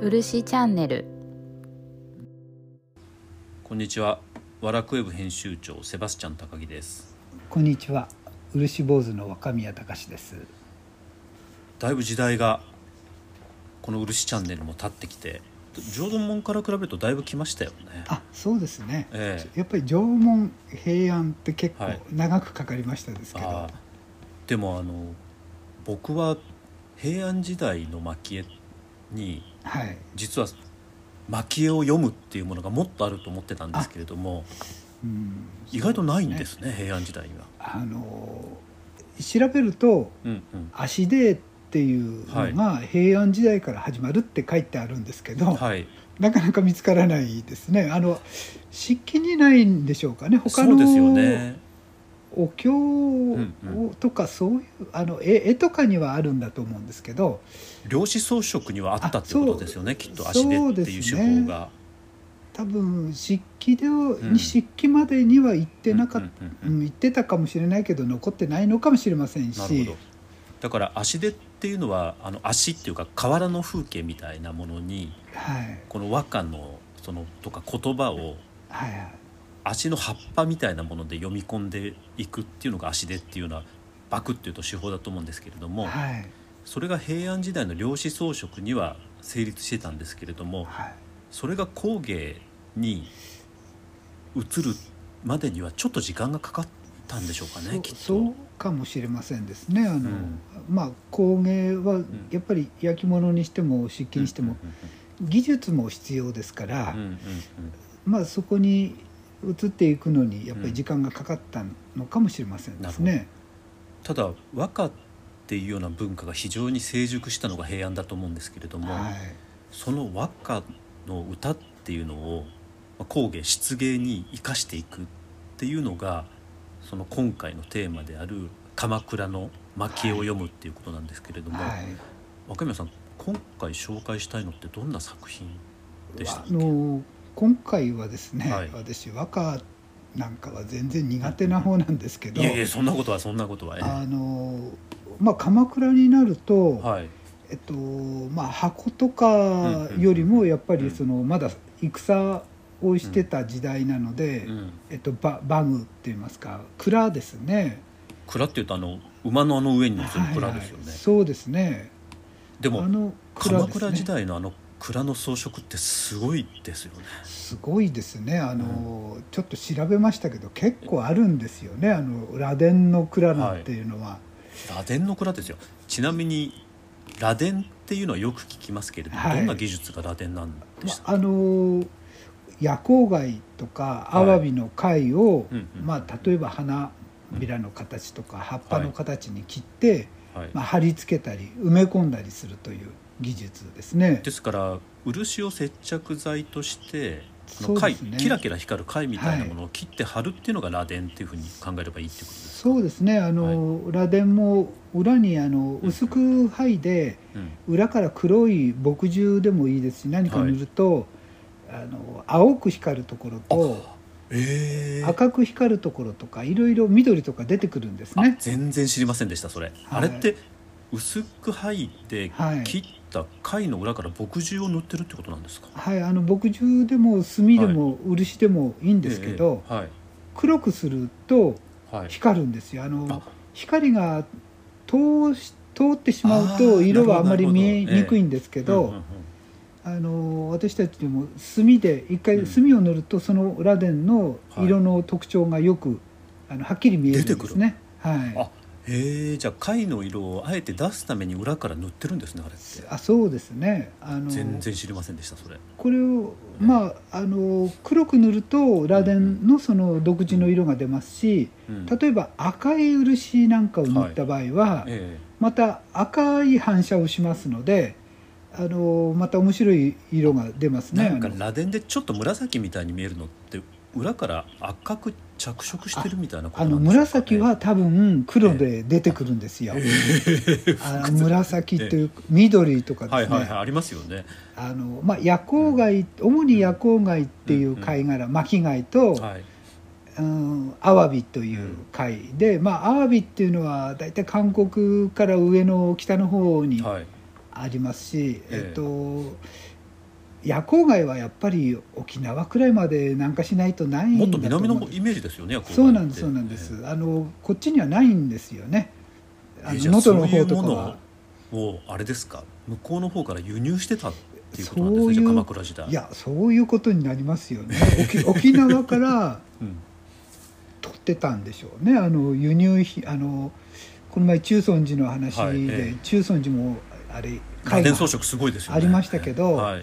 漆チャンネル。こんにちは。ワラクウェブ編集長セバスチャン高木です。こんにちは。漆坊主の若宮隆です。だいぶ時代がこの漆チャンネルも経ってきて、浄土門から比べるとだいぶ来ましたよね。あそうですね、ええ。やっぱり縄文平安って結構はい。長くかかりましたですけど、あーでもあの僕は平安時代の蒔絵にはい実は蒔絵を読むっていうものがもっとあると思ってたんですけれども、うん意外とないんですね平安時代には。あの調べるとうんうん。「足で」っていうのが平安時代から始まるって書いてあるんですけど、はい。なかなか見つからないですねあの漆器にないんでしょうかね他そうですよのね。お経んうとかそういうあの絵絵とかにはあるんだと思うんですけど。量子装飾にはあったってことですよねきっと足でっていう手法が。多分漆器で、ん漆器までには行ってなかっうんうんた、うんうん。うん行ってたかもしれないけど残ってないのかもしれませんし。だから足でっていうのはあの足っていうか河原の風景みたいなものにはい。この和歌のそのとか言葉をはいはい足の葉っぱみたいなもので読み込んでいくっていうのが足でっていうのはバクっていうと手法だと思うんですけれども、はい。それが平安時代の量子装飾には成立してたんですけれどもはい。それが工芸に移るまでにはちょっと時間がかかったんでしょうかねきっと。そうかもしれませんですね。あの、ん。まあ工芸はやっぱり焼き物にしても漆器にしても技術も必要ですから、うんうんうんうん。まあそこに移っていくのにやっぱり時間がかかったのかもしれませんですね。ただ和歌っていうような文化が非常に成熟したのが平安だと思うんですけれども、はい。その和歌の歌っていうのをまあ工芸漆芸に生かしていくっていうのがその今回のテーマである鎌倉の蒔絵を読むっていうことなんですけれども、はい。若宮さん今回紹介したいのってどんな作品でしたっあけの今回はですね、はい。私和歌なんかは全然苦手な方なんですけど、いやいやそんなことはそんなことは、ええ。あのまあ鎌倉になると、はい。えっとまあ箱とかよりもやっぱりそのまだ戦をしてた時代なので、うん、えっとババグって言いますか蔵ですね。蔵っていうとあの馬のあの上に乗せる蔵ですよね、はいはいそうですね。でもあの鎌倉時代のあの蔵の装飾ってすごいですよね。すごいですね。あの、ちょっと調べましたけど結構あるんですよね。あの螺鈿の蔵なんていうのは、螺鈿の蔵ですよ。ちなみに螺鈿っていうのはよく聞きますけれども、はい。どんな技術が螺鈿なんでましたあ、あの夜光貝とかアはい。ワビの貝を、うんうん。まあ、例えば花びらの形とか葉っぱの形に切って、はい。まあ、貼り付けたり埋め込んだりするという技術ですね。ですから漆を接着剤として貝、ね。キラキラ光る貝みたいなものを切って貼るっていうのが螺鈿っていうふうに考えればいいってことですか？そうですね。あの、螺鈿も裏にあの薄く剥いで、うん。裏から黒い墨汁でもいいですし何か塗ると、あの青く光るところとええ。赤く光るところとかいろいろ緑とか出てくるんですあね。全然知りませんでしたそれ、あれって薄く剥いてはい。切った貝の裏から墨汁を塗ってるってことなんですか、はい、あの墨汁でも墨でも漆でもいいんですけど、ええはい黒くすると光るんですよ。あのあ光が通し通ってしまうと色はあまり見えにくいんですけど、あの私たちでも墨で一回墨を塗るとその螺鈿の色の特徴がよく、あのはっきり見えるんですね。はいあへえじゃあ貝の色をあえて出すために裏から塗ってるんですねあれって。あそうですね。あの全然知りませんでしたそれ。これをまああの黒く塗ると螺鈿のその独自の色が出ますしうん。例えば赤い漆なんかを塗った場合は、えまた赤い反射をしますのであのまた面白い色が出ますね。えなんか螺鈿でちょっと紫みたいに見えるのって裏から赤く着色してるみたいなことあの紫は多分黒で出てくるんですよ。あの紫という緑とかですね、はいはいはいありますよね。あのまあ、夜光貝、主に夜光貝っていう貝殻、巻き貝と、はい。うん、アワビという貝で、まあ、アワビっていうのは大体韓国から上の北の方にはい。ありますし、えええ。っと、夜光貝はやっぱり沖縄くらいまで南下しないとないんだもっと南のイメージですよねそうなんですそうなんです、えあのこっちにはないんですよね。能登のそういうも方とかは。のをあれですか？向こうの方から輸入してたっていうことなんですね鎌倉時代。いやそういうことになりますよね。沖沖縄からうん。取ってたんでしょうね。あの輸入費あのこの前中尊寺の話で、はいええ。中尊寺もあれ螺鈿装が飾すごいですよね。ありましたけどはい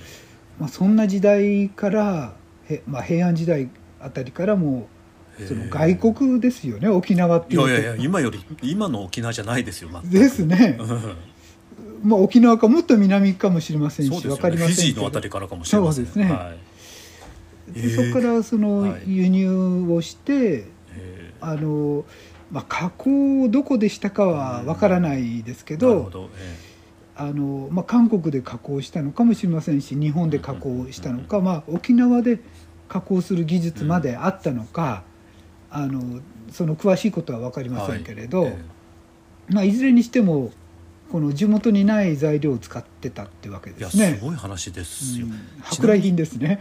まあ、そんな時代から、へまあ、平安時代あたりからもうその外国ですよね沖縄っていうと。いやいやいや今より今の沖縄じゃないですよ、全く。ですね。う、んまあ、沖縄かもっと南かもしれませんし分かりませんけど。ジーのあたりからかもしれません。そうですね。はい。でそこからそのはい。輸入をして、えあのまあ、加工をどこでしたかは分からないですけーなるど、ほど、えあのまあ、韓国で加工したのかもしれませんし日本で加工したのか、まあ、沖縄で加工する技術まであったのか、あのその詳しいことは分かりーませんけれど、はいえまあ、いずれにしてもこの地元にない材料を使ってたってわけですねす。ごい話ですよ、うん舶来品ですね。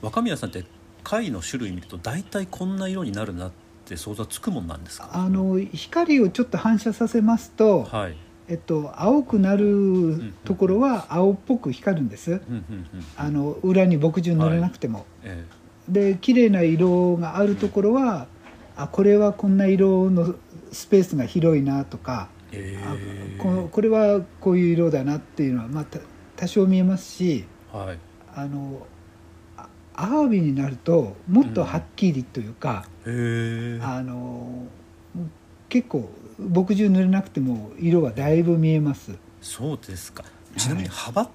若宮さんって貝の種類見ると大体こんな色になるなって想像つくもんなんですかあの光をちょっと反射させますと、はいえっと、青くなるところは青っぽく光るんです。うんうんうん。あの裏に墨汁塗らなくても。えで綺麗な色があるところは、あこれはこんな色のスペースが広いなとか、えーここれはこういう色だなっていうのは、まあ、た多少見えますしはい。あのあアワビになるともっとはっきりというか、へえ。あの結構墨汁塗れなくても色はだいぶ見えます。そうですか。ちなみに幅っ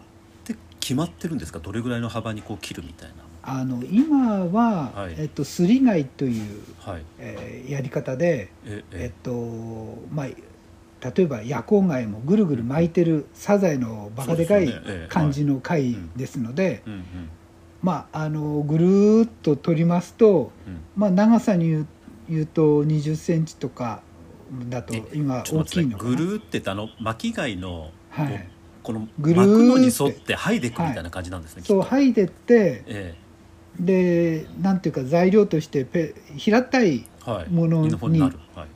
て決まってるんですか？どれぐらいの幅にこう切るみたいあの今は、はい。えっと、すり貝という、なはい。えーやり方で、えええっとまあ、例えば夜光貝もぐるぐる巻いてるサザエのバカでかい感じの貝ですので、まあ、あのぐるーっと取りますと、うん。まあ、長さに言うと2 0センチとかだとえ今大きいの。ぐるーってたあの巻き貝のはい、この巻くのに沿って剥いでいくみたいな感じなんですね、きっと。そう剥いでってえでなんていうか材料としてペ平たい、ものにはい。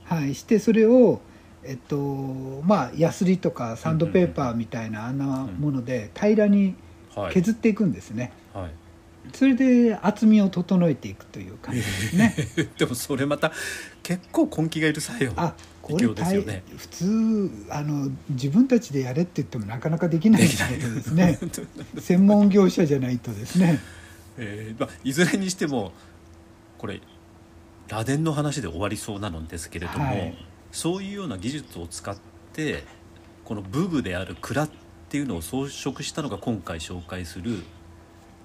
はい、してそれをえっとまあヤスリとかサンドペーパーみたいなあんなもので平らにはい。削っていくんですね、はいそれで厚みを整えていくという感じですね。でもそれまた結構根気がいる作業あこ勢れですよね。普通あの自分たちでやれって言ってもなかなかできないですね。専門業者じゃないとですね。えーまあ、いずれにしてもこれ螺鈿の話で終わりそうなのですけれども、はい。そういうような技術を使ってこの武具である蔵っていうのを装飾したのが今回紹介する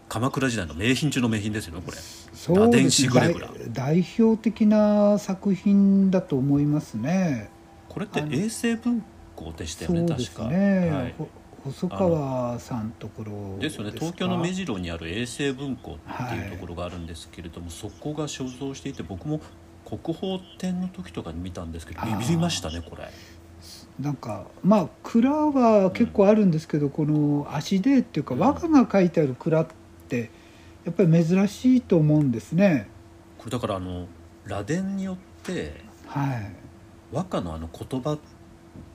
鎌倉時代の名品中の名品ですよねこれ。そうです。螺鈿しぐれぐら代代表的な作品だと思いますね。これって衛星文庫でしたよね確か。ね、はい。ほ細川さんところですよね。か東京の目白にある衛星文庫っていうところがあるんですけれども、そこが所蔵していて僕も国宝展の時とかに見たんですけどビビりましたねこれ。なんかまあ蔵は結構あるんですけど、この足でっていうかうん。和歌が書いてある蔵ってやっぱり珍しいと思うんですね。これだからあの螺鈿によってはい。和歌のあの言葉っ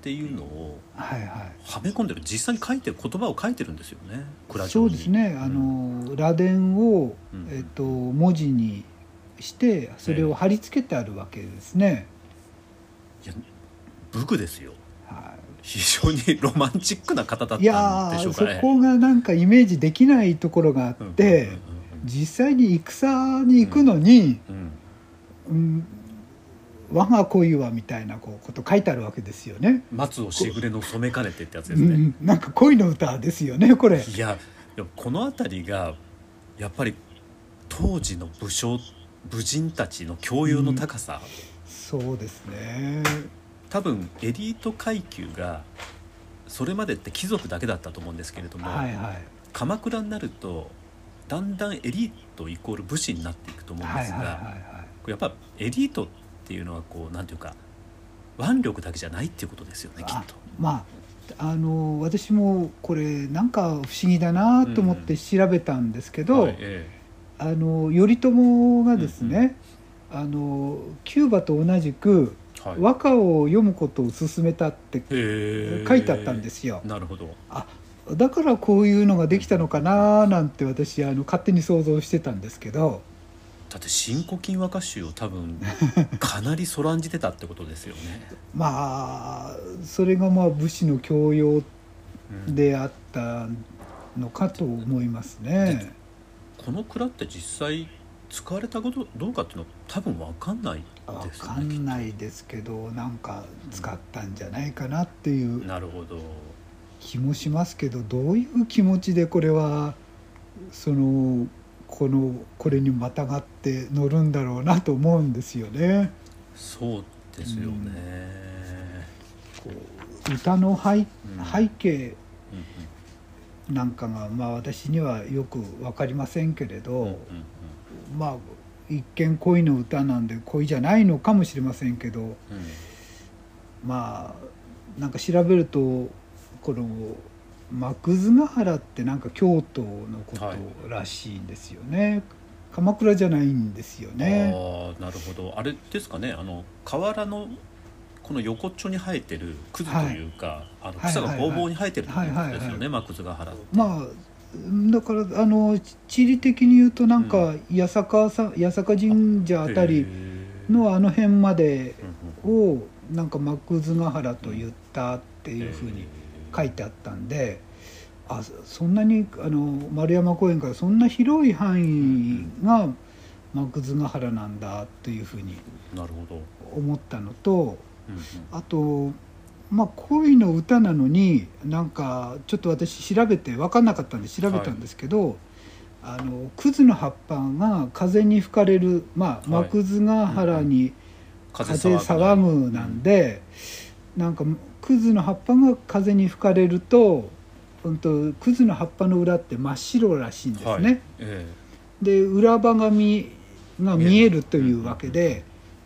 ていうのをはいはい。はめ込んでる実際に書いてる言葉を書いてるんですよね。そうですね。あの螺鈿を、うん。えっと、文字にしてそれを貼り付けてあるわけですね、いや武具ですよ。は非常にロマンチックな方だったんでしょうかね。こがなんかイメージできないところがあうんって、実際に戦に行くのに、うんうんうん我が恋はみたいなこうこと書いてあるわけですよね。松尾しぐれの染めかねてってやつでうすね。ん、なんか恋の歌ですよねこれ。いやこの辺りがやっぱり当時の武将武人たちの教養の高さ、そうですね。多分エリート階級がそれまでって貴族だけだったと思うんですけれども、はいはい。鎌倉になるとだんだんエリートイコール武士になっていくと思うんですが、はいはいはいやっぱエリートっていうのはこうなんていうか腕力だけじゃないっていうことですよねきっあと。まああの私もこれなんか不思議だなと思って調べたんですけど、はいえあの頼朝がですね、あのキューバと同じく和歌を読むことを勧めたって書いてあったんですよ。なるほど。あだからこういうのができたのかななんて私あの勝手に想像してたんですけど。だって新古今和歌集を多分 かなりそらんじてたってことですよね、まあそれがまあ武士の教養うんであったのかと思いますね。この蔵って実際使われたことどうかっていうのは多分わかんないわですよかんねないですけどなんか使ったんじゃないかなっていうなるほど。気もしますけどどういう気持ちでこれはそのこのこれにまたがって乗るんだろうなと思うんですよね。そうですよね、こう歌の背うん。背景うんなんかがまあ私にはよく分かりませんけれど、うんうんうんまあ一見恋の歌なんで恋じゃないのかもしれませんけどうん。まあなんか調べるとこの幕津ヶ原ってなんか京都のことらしいんですよね、鎌倉じゃないんですよね。ああなるほど。あれですかね。あの河原のこの横っちょに生えてるクズというか、あの草がぼうぼうに生えてるところですよね、はいはいはい幕津ヶ原まあだからあの地理的に言うとなんか八坂さ八坂神社あたりのあの辺までをなんか幕津ヶ原と言ったっていうふうに書いてあったんであそそんなにあの丸山公園からそんな広い範囲が幕津ヶ原なんだというふうに思ったのとあとまあ恋の歌なのになんかちょっと私調べて分かんなかったんで調べたんですけど、あの葛の葉っぱが風に吹かれる、まあ、はい。幕津ヶ原に風騒ぐなんで、なんか葛の葉っぱが風に吹かれると本当葛の葉っぱの裏って真っ白らしいんですね。はい。えで裏場が見が見えるというわけで、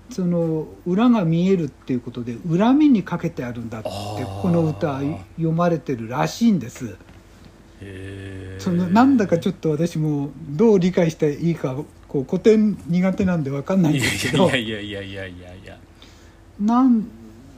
その裏が見えるっていうことで恨みにかけてあるんだってこの歌読まれてるらしいんです。そのなんだかちょっと私もどう理解していいかこう古典苦手なんで分かんないんですけど。いやいやいやいやいやいや。なん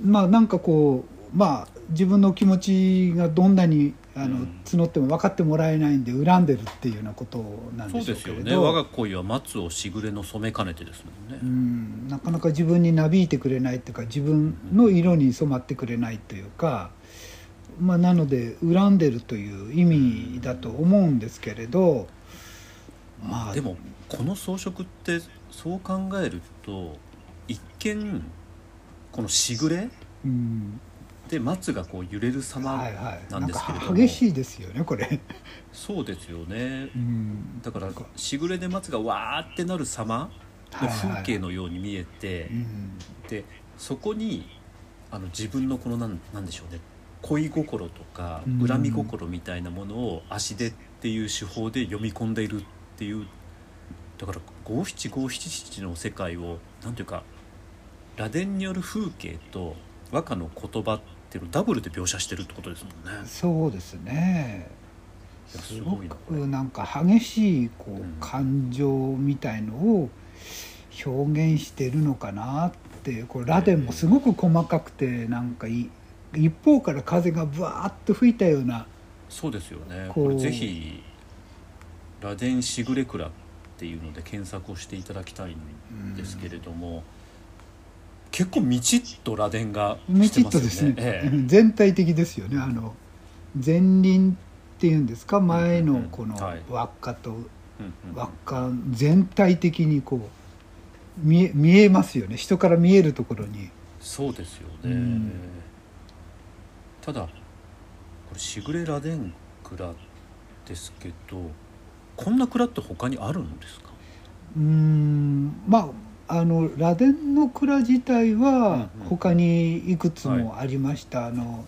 まあなんかこうまあ自分の気持ちがどんなにあの、うん。募っても分かってもらえないんで恨んでるっていうようなことなんそうでしょですよねうけれど我が恋は松をしぐれの染めかねてですもんね、うん、なかなか自分になびいてくれないっていうか自分の色に染まってくれないというか、まあ、なので恨んでるという意味だと思うんですけれどまあでもこの装飾ってそう考えると一見このしぐれうんで松がこう揺れる様、はいはい。ななんですけれども。激しいですよねこれ、そうですよね。うん、だからしぐれで松がわーってなる様。の風景のように見えて、うん。でそこにあの自分のこのなんなんでしょうね。恋心とかうん。恨み心みたいなものを足でっていう手法で読み込んでいるっていう。だから五七五七七の世界をなんていうか螺鈿による風景と和歌の言葉っていうのをダブルで描写してるってことですもんね。そうですね。すごくなんか激しいこう感情みたいのを表現してるのかなってこれ螺鈿もすごく細かくてなんかい一方から風がブワーッと吹いたようなそうですよね。これぜひ「螺鈿しぐれ蔵」っていうので検索をしていただきたいんですけれども、結構みちっと螺鈿がみしてまちっとですね。ええ。うん全体的ですよね。あの前輪っていうんですか？前のこのはい。輪っかと輪っか全体的にこう見え見えますよね。人から見えるところに。そうですよね、うん。ただこれしぐれ螺鈿蔵ですけどこんな蔵って他にあるんですか？うーん。まああの螺鈿の蔵自体は他にいくつもありました、あの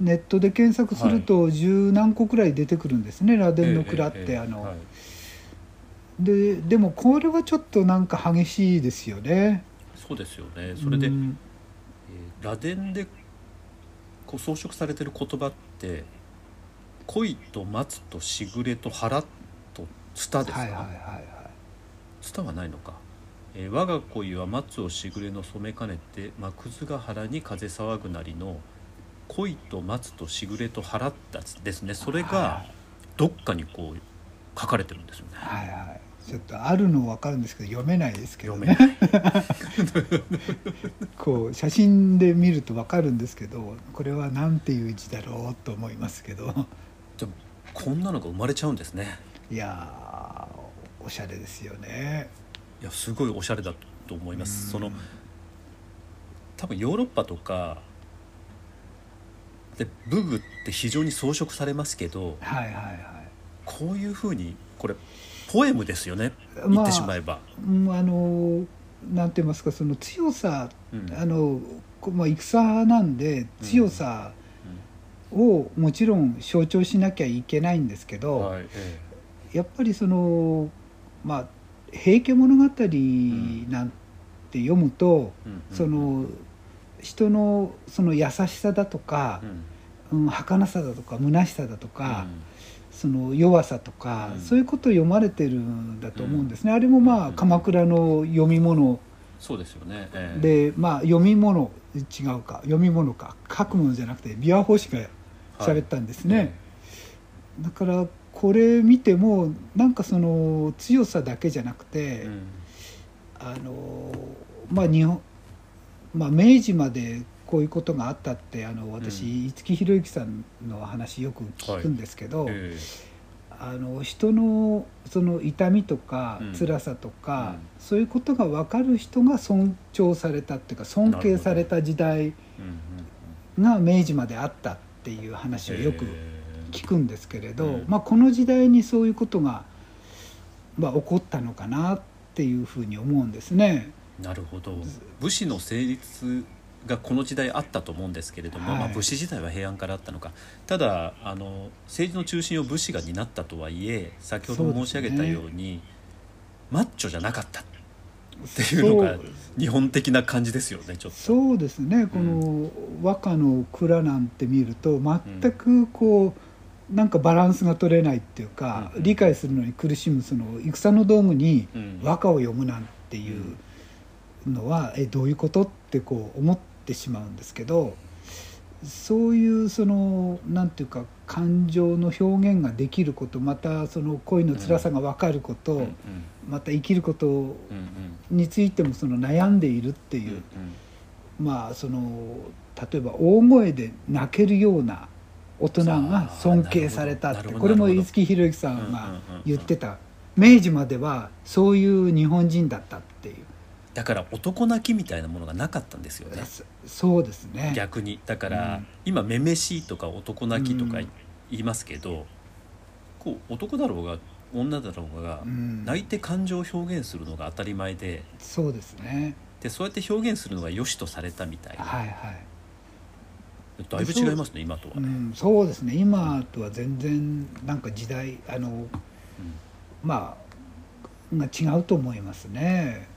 ネットで検索すると十何個くらい出てくるんですね。螺鈿の蔵って、ええええあの、はい。ででもこれはちょっとなんか激しいですよね。そうですよね。それで、うん。えー螺鈿でこう装飾されてる言葉って恋と松としぐれと腹とツタですか、はいはいはいはい。ツタはないのか、えー我が恋は松をしぐれの染めかねてまくずが原に風騒ぐなりの恋と松としぐれと腹ったですねそれはがどっかにこう書かれてるんですよね。はいはいちょっとあるの分かるんですけど読めないですけどね こう写真で見ると分かるんですけどこれは何ていう字だろうと思いますけどでもこんなのが生まれちゃうんですね。いやーおしゃれですよね。いやすごいおしゃれだと思います。うん。その多分ヨーロッパとかで武具って非常に装飾されますけどはいはいはい。こういうふうにこれポエムですよね。まあ言ってしまえば。うんあのなんて言いますかその強さうん。あの、こまあ、戦なんで強さをもちろん象徴しなきゃいけないんですけど、はいえ。やっぱりそのまあ「平家物語」なんて読むと、その人のその優しさだとかう、ん。うん、儚さだとか虚しさだとか、うん。その弱さとか、うん。そういうことを読まれてるんだと思うんですね。あれもまあうん。鎌倉の読み物。そうですよね。ええ。でまあ読み物違うか。読み物か。書くものじゃなくて琵琶法しか喋ったんですね、だからこれ見てもなんかその強さだけじゃなくえて、えうんあのまあ日本まあ明治までこういうことがあったってあの私、うん。五木ひろゆきさんの話よく聞くんですけど、えあの人のその痛みとかうん。辛さとか、うん。そういうことが分かる人が尊重されたっていうか尊敬された時代が明治まであったっていう話をよくえ聞くんですけれど、うん。まあ、この時代にそういうことが、まあ、起こったのかなっていうふうに思うんですね。えなるほど。武士の成立がこの時代あったと思うんですけれども、はい。まあ、武士時代は平安からあったのか。ただあの政治の中心を武士が担ったとはいえ先ほど申し上げたようにマッチョじゃなかったっていうのが日本的な感じですよねちょっと。そうですね。この和歌の蔵なんて見ると全くこうなんかバランスが取れないっていうか、うん。理解するのに苦しむその戦の道具にうん。和歌を読むなんていうのは、えどういうことってこう思ってしまうんですけどそういうそのなんていうか感情の表現ができることまたその恋の辛さが分かること、うんうん。また生きることうんうん。についてもその悩んでいるっていう。うん。まあその例えば大声で泣けるような大人が尊敬されたってこれも五木ひろゆきさうんが言ってた。明治まではそういう日本人だったっていう。だから男泣きみたいなものがなかったんですよね。そそうですね。逆に。だから、うん。今「めめしい」とか「男泣き」とかうん。言いますけど、こう男だろうが女だろうが、うん。泣いて感情を表現するのが当たり前で。そうですね。でそうやって表現するのが良しとされたみたいな、はいはい、だいぶ違いますね今とはね。うん、そうですね。今とは全然なんか時代あのまあが違うと思いますね。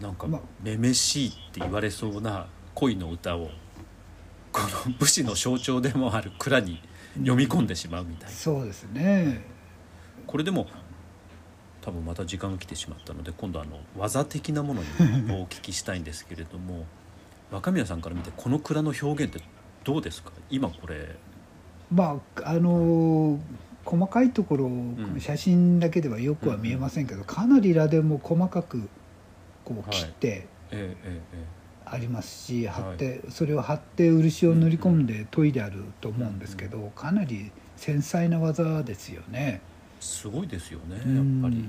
なんかまあ「めめしい」って言われそうな恋の歌をこの武士の象徴でもある蔵に読み込んでしまうみたいな。そうですね。これでも多分また時間が来てしまったので今度あの技的なものにお聞きしたいんですけれども若宮さんから見てこの蔵の表現ってどうですか？今これ。まああの細かいところ、ん。写真だけではよくは見えませんけど、かなり螺鈿も細かくこう切ってありますし、はい。貼ってそれを貼って漆を塗り込んで研いであると思うんですけど、かなり繊細な技ですよね。すごいですよねやっうんぱり。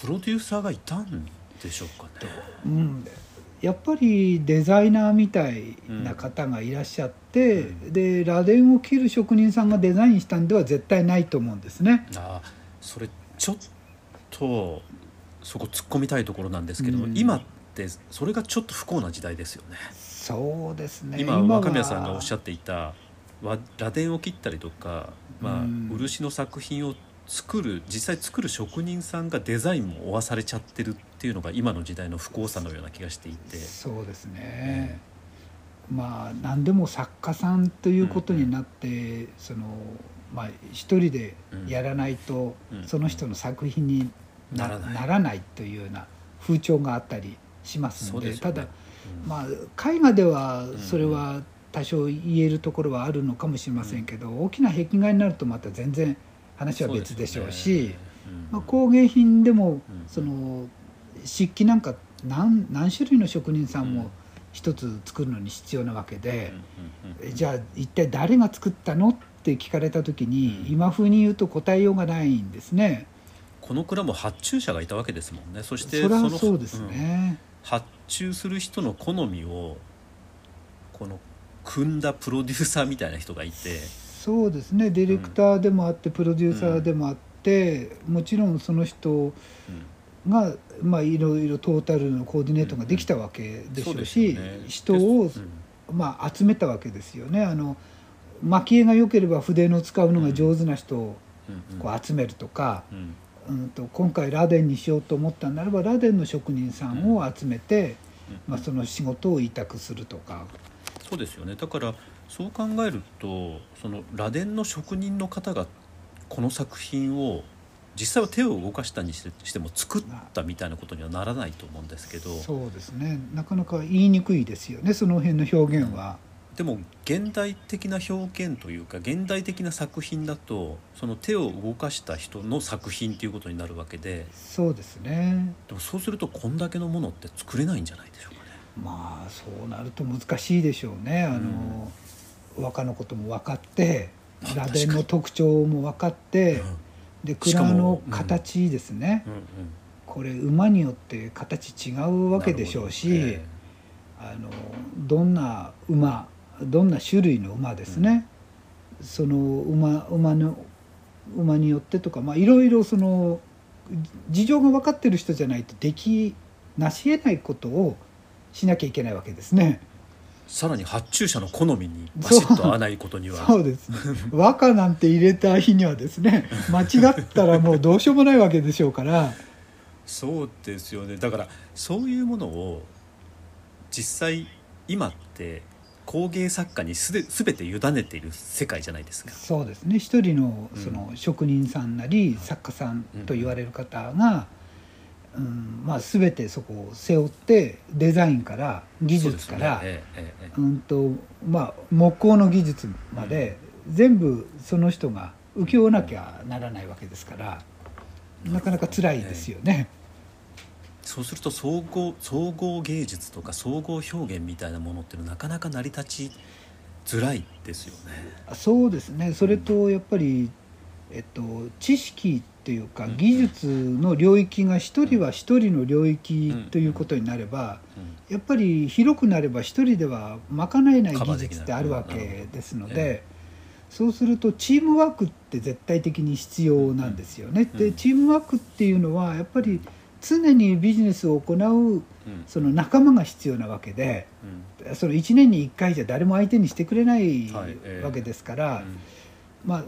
プロデューサーがいたんでしょうかねうん、やっぱりデザイナーみたいな方がいらっしゃって、うん。で螺鈿を切る職人さんがデザインしたんでは絶対ないと思うんですね。あーそれちょっとそこ突っ込みたいところなんですけども、うん。今ってそれがちょっと不幸な時代ですよね。そうですね。今は若宮さんがおっしゃっていたわ螺鈿を切ったりとか、まあうん。漆の作品を作る実際作る職人さんがデザインも負わされちゃってるっていうのが今の時代の不幸さのような気がしていて。そうですね、まあ何でも作家さんということになって、そのまあ一人でやらないと、うん。その人の作品になならならないというような風潮があったりしますので。ね。ただうん。まあ絵画ではん。それは多少言えるところはあるのかもしれませんけど、大きな壁画になるとまた全然話は別でしょうし。まあ、工芸品でも、うん。その漆器なんか何何種類の職人さんうん。も一つ作るのに必要なわけでじゃあ一体誰が作ったのって聞かれた時に、うん。今風に言うと答えようがないんですね。この蔵も発注者がいたわけですもんね。そしてそのそうですうん。ね。発注する人の好みをこの組んだプロデューサーみたいな人がいてそうですね。ディレクターでもあってプロデューサーでもあって、もちろんその人が、まあ、いろいろトータルのコーディネートができたわけでしょうし、そうね。人をでまあ、集めたわけですよね。あの蒔絵が良ければ筆の使うのが上手な人をこう集めるとか、うん。うん、と今回螺鈿にしようと思ったんならば螺鈿の職人さんを集めて、うん。まあ、その仕事を委託するとか。そうですよね。だからそう考えるとその螺鈿の職人の方がこの作品を実際は手を動かしたにしても作ったみたいなことにはならないと思うんですけどそうですね。なかなか言いにくいですよね。その辺の表現は。でも現代的な表現というか現代的な作品だとその手を動かした人の作品っていうことになるわけで。そうですね。でもそうするとこんだけのものって作れないんじゃないでしょうかね。まあそうなると難しいでしょうね。あの、和歌のことも分かってあ螺鈿の特徴も分かってで蔵の形ですね、うんうん。これ馬によって形違うわけでしょうし、あのどんな馬どんな種類の馬ですね、その馬馬の馬によってとかまあいろいろその事情が分かってる人じゃないとできなし得ないことをしなきゃいけないわけですね。さらに発注者の好みにバシッと合わないことには。そうですね。和歌なんて入れた日にはですね 間違ったらもうどうしようもないわけでしょうから。そうですよね。だからそういうものを実際今って工芸作家にすで全て委ねている世界じゃないですか。そうですね。一人のうん。その職人さんなり作家さんと言われる方が、うんまあ、全てそこを背負ってデザインから技術から、ええええうんとまあ、木工の技術まで全部その人が請け負わなきゃならないわけですからなかなか辛いですよね。そうすると総合総合芸術とか総合表現みたいなものっていうのはなかなか成り立ちづらいですよね。そうですねそれとやっぱり、えっと、知識っていうかうん。技術の領域が一人は一人の領域ということになればうん。やっぱり広くなれば一人では賄えない技術ってあるわけですのえでそうするとチームワークって絶対的に必要なんですよね。うん。でチームワークっていうのはやっぱり常にビジネスを行ううん。その仲間が必要なわけでうん。その1年に1回じゃ誰も相手にしてくれないわけですから。うん。まあ、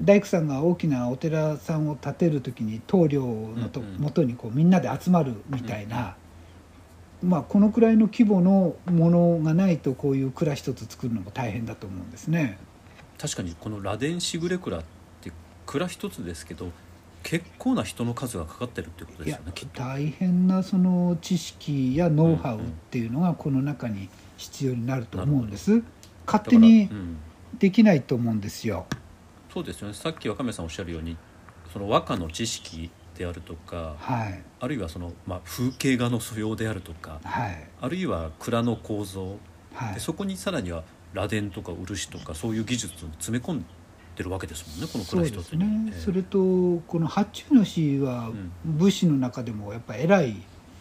大工さんが大きなお寺さんを建てる時に棟梁のとうんうんもとにこうみんなで集まるみたいな、まあ、このくらいの規模のものがないとこういう蔵一つ作るのも大変だと思うんですね。確かにこの螺鈿しぐれ蔵って蔵一つですけど結構な人の数がかかってるってことですよね。大変なその知識やノウハウっていうのがこの中に必要になると思うんです。勝手にだからうんできないと思うんですよ。そうですよね。さっき若宮さんおっしゃるようにその和歌の知識であるとかはい。あるいはその、まあ、風景画の素養であるとかはい。あるいは蔵の構造。はい。でそこにさらには螺鈿とか漆とかそういう技術を詰め込んでるわけですもんねこの蔵一つに。ですね、ええ。それとこの発注の師はうん。武士の中でもやっぱ偉い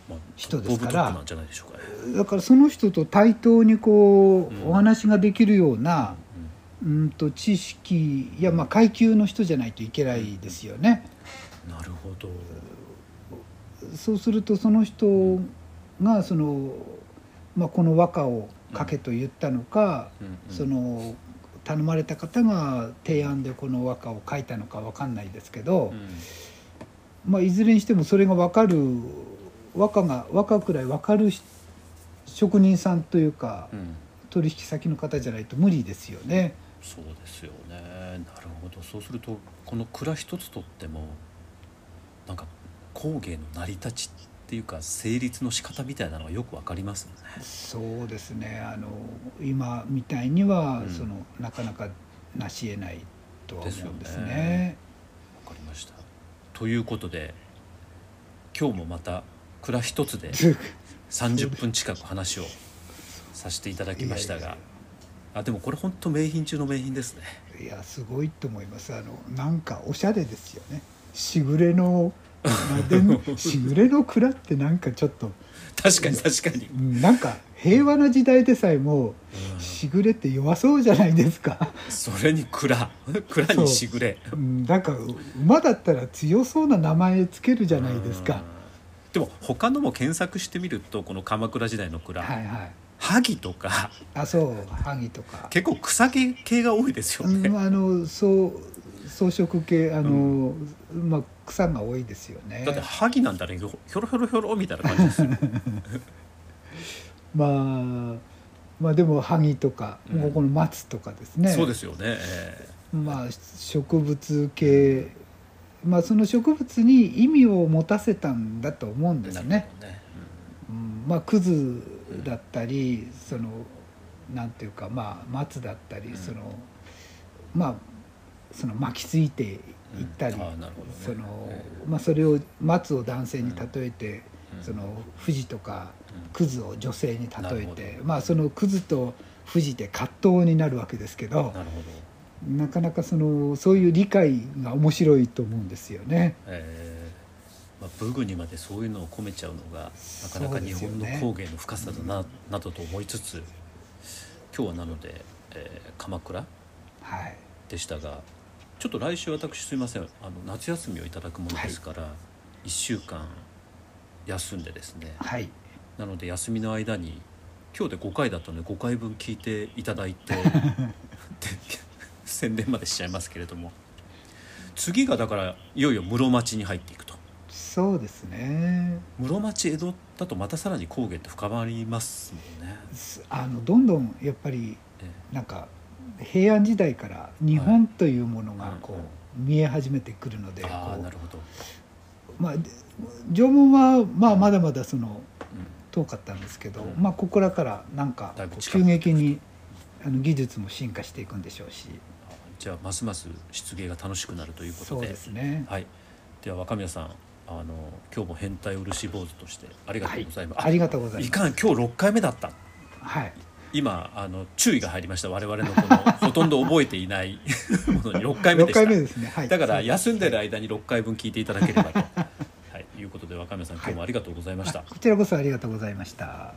まあ人ですから。トップトップなんじゃないでしょうか。ね。だからその人と対等にこうん。うお話ができるような、うんうん、と知識やまあ階級の人じゃないといけないですよね。なるほど。そうするとその人がその、まあ、この和歌を書けと言ったのか、うんうんその頼まれた方が提案でこの和歌を書いたのかわかんないですけど、うんまあ、いずれにしてもそれが分かる和歌が和歌くらい分かるし職人さんというかうん取引先の方じゃないと無理ですよね。そうですよね。なるほど。そうするとこの蔵一つとってもなんか工芸の成り立ちっていうか成立の仕方みたいなのがよくわかりますね。そうですね。あの今みたいには、うん。そのなかなか成し得ないとは思うんですね。ね。わかりました。ということで今日もまた蔵一つで 30分近く話をさせていただきましたがあでもこれ本当名品中の名品ですね。いやすごいと思います。あのなんかおしゃれですよね。しぐれの しぐれの蔵ってなんかちょっと確かに確かに、うんなんか平和な時代でさえもうんしぐれって弱そうじゃないですか、それに蔵。蔵にしぐれ。うん、なんか馬だったら強そうな名前つけるじゃないですか。うんでも他のも検索してみるとこの鎌倉時代の蔵、はいはい萩とか。あそう萩とか。結構草毛系が多いですよね、うん、あのそう装飾系あの、まあ草が多いですよね。だって萩なんだらひょろひょろひょろみたいな感じですよ。まあまあでも萩とか、うん。もうこの松とかですね。そうですよね、えまあ植物系。まあその植物に意味を持たせたんだと思うんですね。ね、うん、まあクズだったり、そのなんていうかまあ松だったり、うん。そのまあその巻きついていったり、そのえまあそれを松を男性に例えて、うん。その富士とかうん。クズを女性に例えてまあそのクズと富士で葛藤になるわけですけど。なかなかそのそういう理解が面白いと思うんですよね。ええまあ、武具にまでそういうのを込めちゃうのがなかなか日本の工芸の深さだな,、などと思いつつ今日はなので、えー鎌倉はい、でしたがちょっと来週私すいません。あの夏休みをいただくものですから、1週間休んでですね。はい、なので休みの間に今日で5回だったので5回分聞いていただいて で宣伝までしちゃいますけれども。次がだからいよいよ室町に入っていくとそうですね。室町江戸だとまたさらに工芸って深まりますもんね。すあのどんどんやっぱりえなんか平安時代から日本というものがこう見え始めてくるので、なるほど、うまあで縄文はまあまだまだそのうん。遠かったんですけど、うん。まあここらからなんか急激にあの技術も進化していくんでしょうし、あじゃあますます漆芸が楽しくなるということそうでですね。はい、では若宮さんあの今日も変態漆坊主としてありがとうございます、ありがとうございます。いかん今日6回目だった。はい。今あの注意が入りました。我々のこの ほとんど覚えていない ものに。6回目で6した。回目ですね。はい。だから休んでる間に6回分聞いていただければと、はい、い。うことで若宮さん今日もありがとうございました、こちらこそありがとうございました。